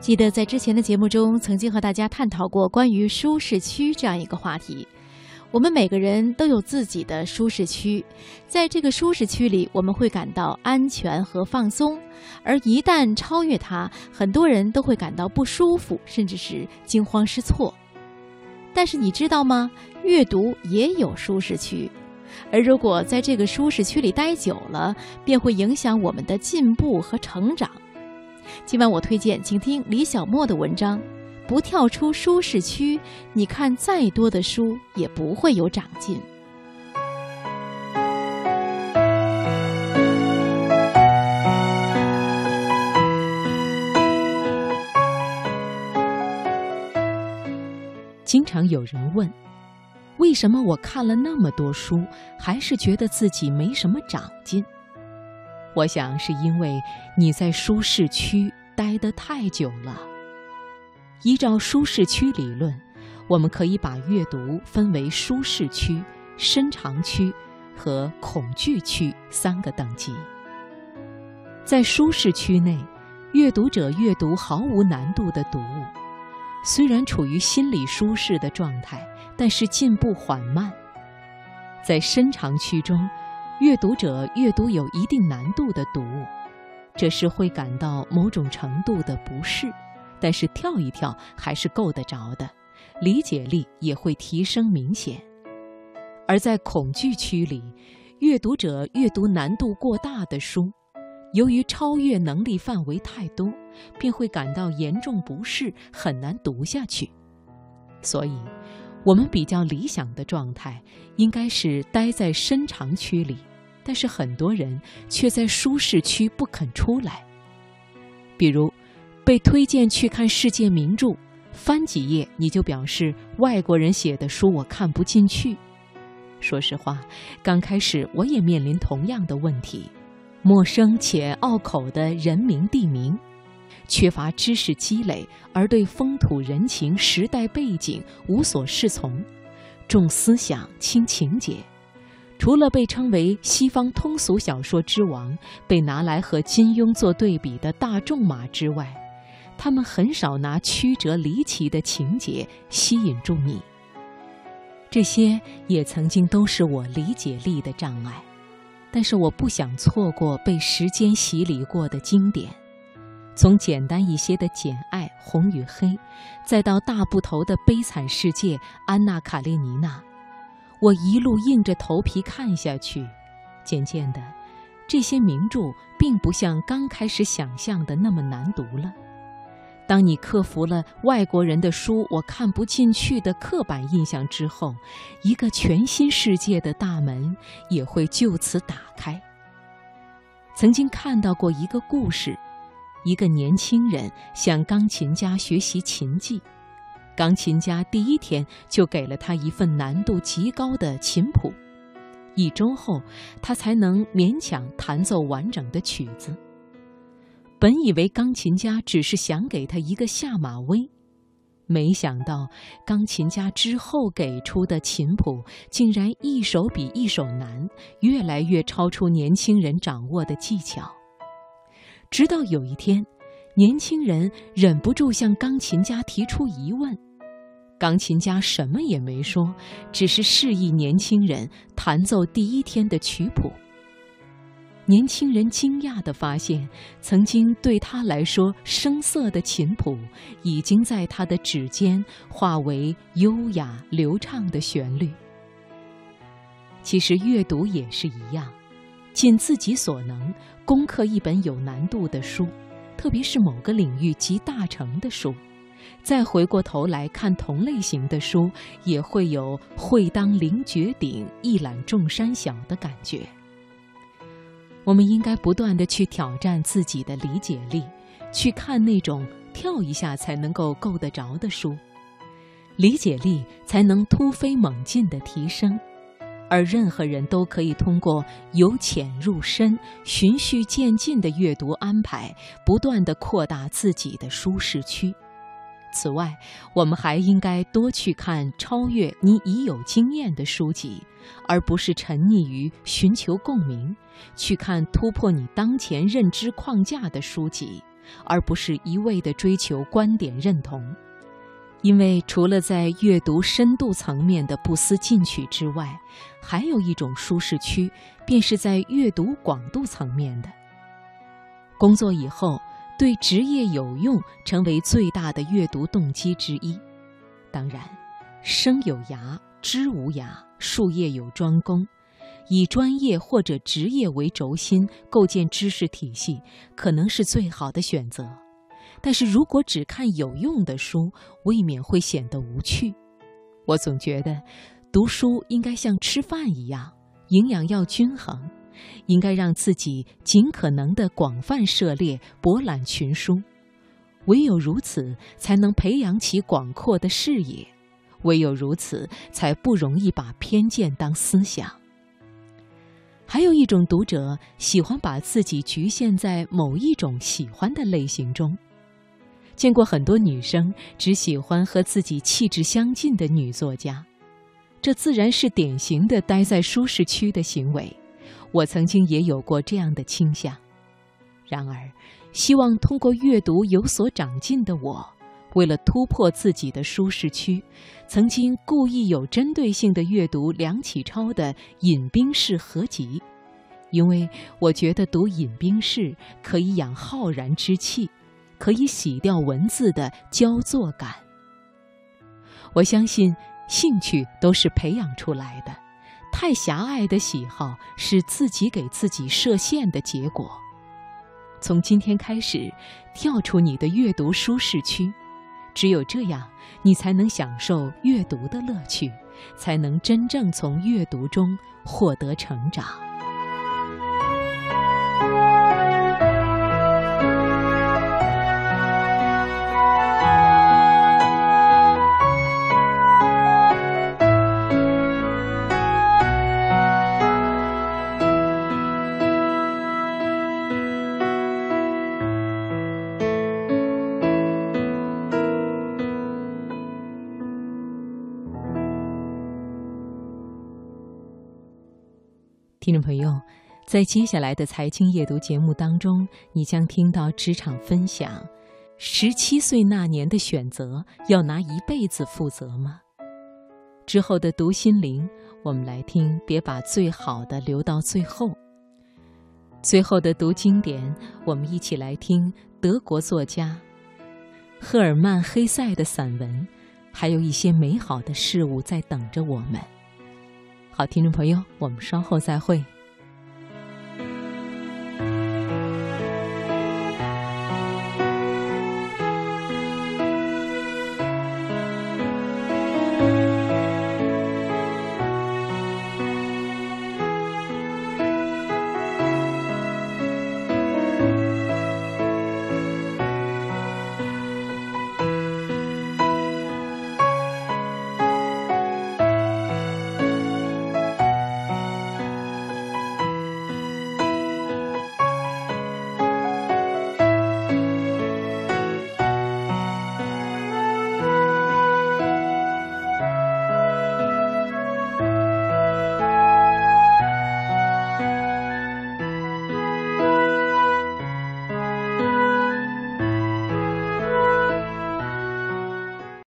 记得在之前的节目中，曾经和大家探讨过关于舒适区这样一个话题。我们每个人都有自己的舒适区，在这个舒适区里，我们会感到安全和放松；而一旦超越它，很多人都会感到不舒服，甚至是惊慌失措。但是你知道吗？阅读也有舒适区，而如果在这个舒适区里待久了，便会影响我们的进步和成长。今晚我推荐，请听李小莫的文章。不跳出舒适区，你看再多的书也不会有长进。经常有人问，为什么我看了那么多书，还是觉得自己没什么长进？我想是因为你在舒适区待得太久了。依照舒适区理论，我们可以把阅读分为舒适区、深长区和恐惧区三个等级。在舒适区内，阅读者阅读毫无难度的读物，虽然处于心理舒适的状态，但是进步缓慢。在深长区中，阅读者阅读有一定难度的读物，这时会感到某种程度的不适。但是跳一跳还是够得着的，理解力也会提升明显。而在恐惧区里，阅读者阅读难度过大的书，由于超越能力范围太多，便会感到严重不适，很难读下去。所以，我们比较理想的状态应该是待在深长区里，但是很多人却在舒适区不肯出来，比如。被推荐去看世界名著，翻几页你就表示外国人写的书我看不进去。说实话，刚开始我也面临同样的问题：陌生且拗口的人名地名，缺乏知识积累，而对风土人情、时代背景无所适从，重思想轻情节。除了被称为西方通俗小说之王，被拿来和金庸做对比的大仲马之外，他们很少拿曲折离奇的情节吸引住你。这些也曾经都是我理解力的障碍，但是我不想错过被时间洗礼过的经典。从简单一些的《简爱》《红与黑》，再到大部头的《悲惨世界》《安娜·卡列尼娜》，我一路硬着头皮看下去。渐渐的，这些名著并不像刚开始想象的那么难读了。当你克服了外国人的书我看不进去的刻板印象之后，一个全新世界的大门也会就此打开。曾经看到过一个故事，一个年轻人向钢琴家学习琴技，钢琴家第一天就给了他一份难度极高的琴谱，一周后他才能勉强弹奏完整的曲子。本以为钢琴家只是想给他一个下马威，没想到钢琴家之后给出的琴谱竟然一首比一首难，越来越超出年轻人掌握的技巧。直到有一天，年轻人忍不住向钢琴家提出疑问，钢琴家什么也没说，只是示意年轻人弹奏第一天的曲谱。年轻人惊讶地发现，曾经对他来说生涩的琴谱，已经在他的指尖化为优雅流畅的旋律。其实阅读也是一样，尽自己所能攻克一本有难度的书，特别是某个领域集大成的书，再回过头来看同类型的书，也会有“会当凌绝顶，一览众山小”的感觉。我们应该不断的去挑战自己的理解力，去看那种跳一下才能够够得着的书，理解力才能突飞猛进的提升。而任何人都可以通过由浅入深、循序渐进的阅读安排，不断的扩大自己的舒适区。此外，我们还应该多去看超越你已有经验的书籍，而不是沉溺于寻求共鸣；去看突破你当前认知框架的书籍，而不是一味地追求观点认同。因为除了在阅读深度层面的不思进取之外，还有一种舒适区，便是在阅读广度层面的。工作以后，对职业有用成为最大的阅读动机之一。当然，生有涯，知无涯，术业有专攻。以专业或者职业为轴心构建知识体系，可能是最好的选择。但是如果只看有用的书，未免会显得无趣。我总觉得，读书应该像吃饭一样，营养要均衡，应该让自己尽可能的广泛涉猎、博览群书。唯有如此，才能培养起广阔的视野；唯有如此，才不容易把偏见当思想。还有一种读者喜欢把自己局限在某一种喜欢的类型中，见过很多女生只喜欢和自己气质相近的女作家，这自然是典型的待在舒适区的行为。我曾经也有过这样的倾向，然而，希望通过阅读有所长进的我。为了突破自己的舒适区，曾经故意有针对性地阅读梁启超的《饮冰室合集》，因为我觉得读《饮冰室》可以养浩然之气，可以洗掉文字的焦作感。我相信兴趣都是培养出来的，太狭隘的喜好是自己给自己设限的结果。从今天开始，跳出你的阅读舒适区。只有这样，你才能享受阅读的乐趣，才能真正从阅读中获得成长。听众朋友，在接下来的财经夜读节目当中，你将听到职场分享：十七岁那年的选择，要拿一辈子负责吗？之后的读心灵，我们来听，别把最好的留到最后。最后的读经典，我们一起来听德国作家赫尔曼·黑塞的散文，还有一些美好的事物在等着我们。好，听众朋友，我们稍后再会。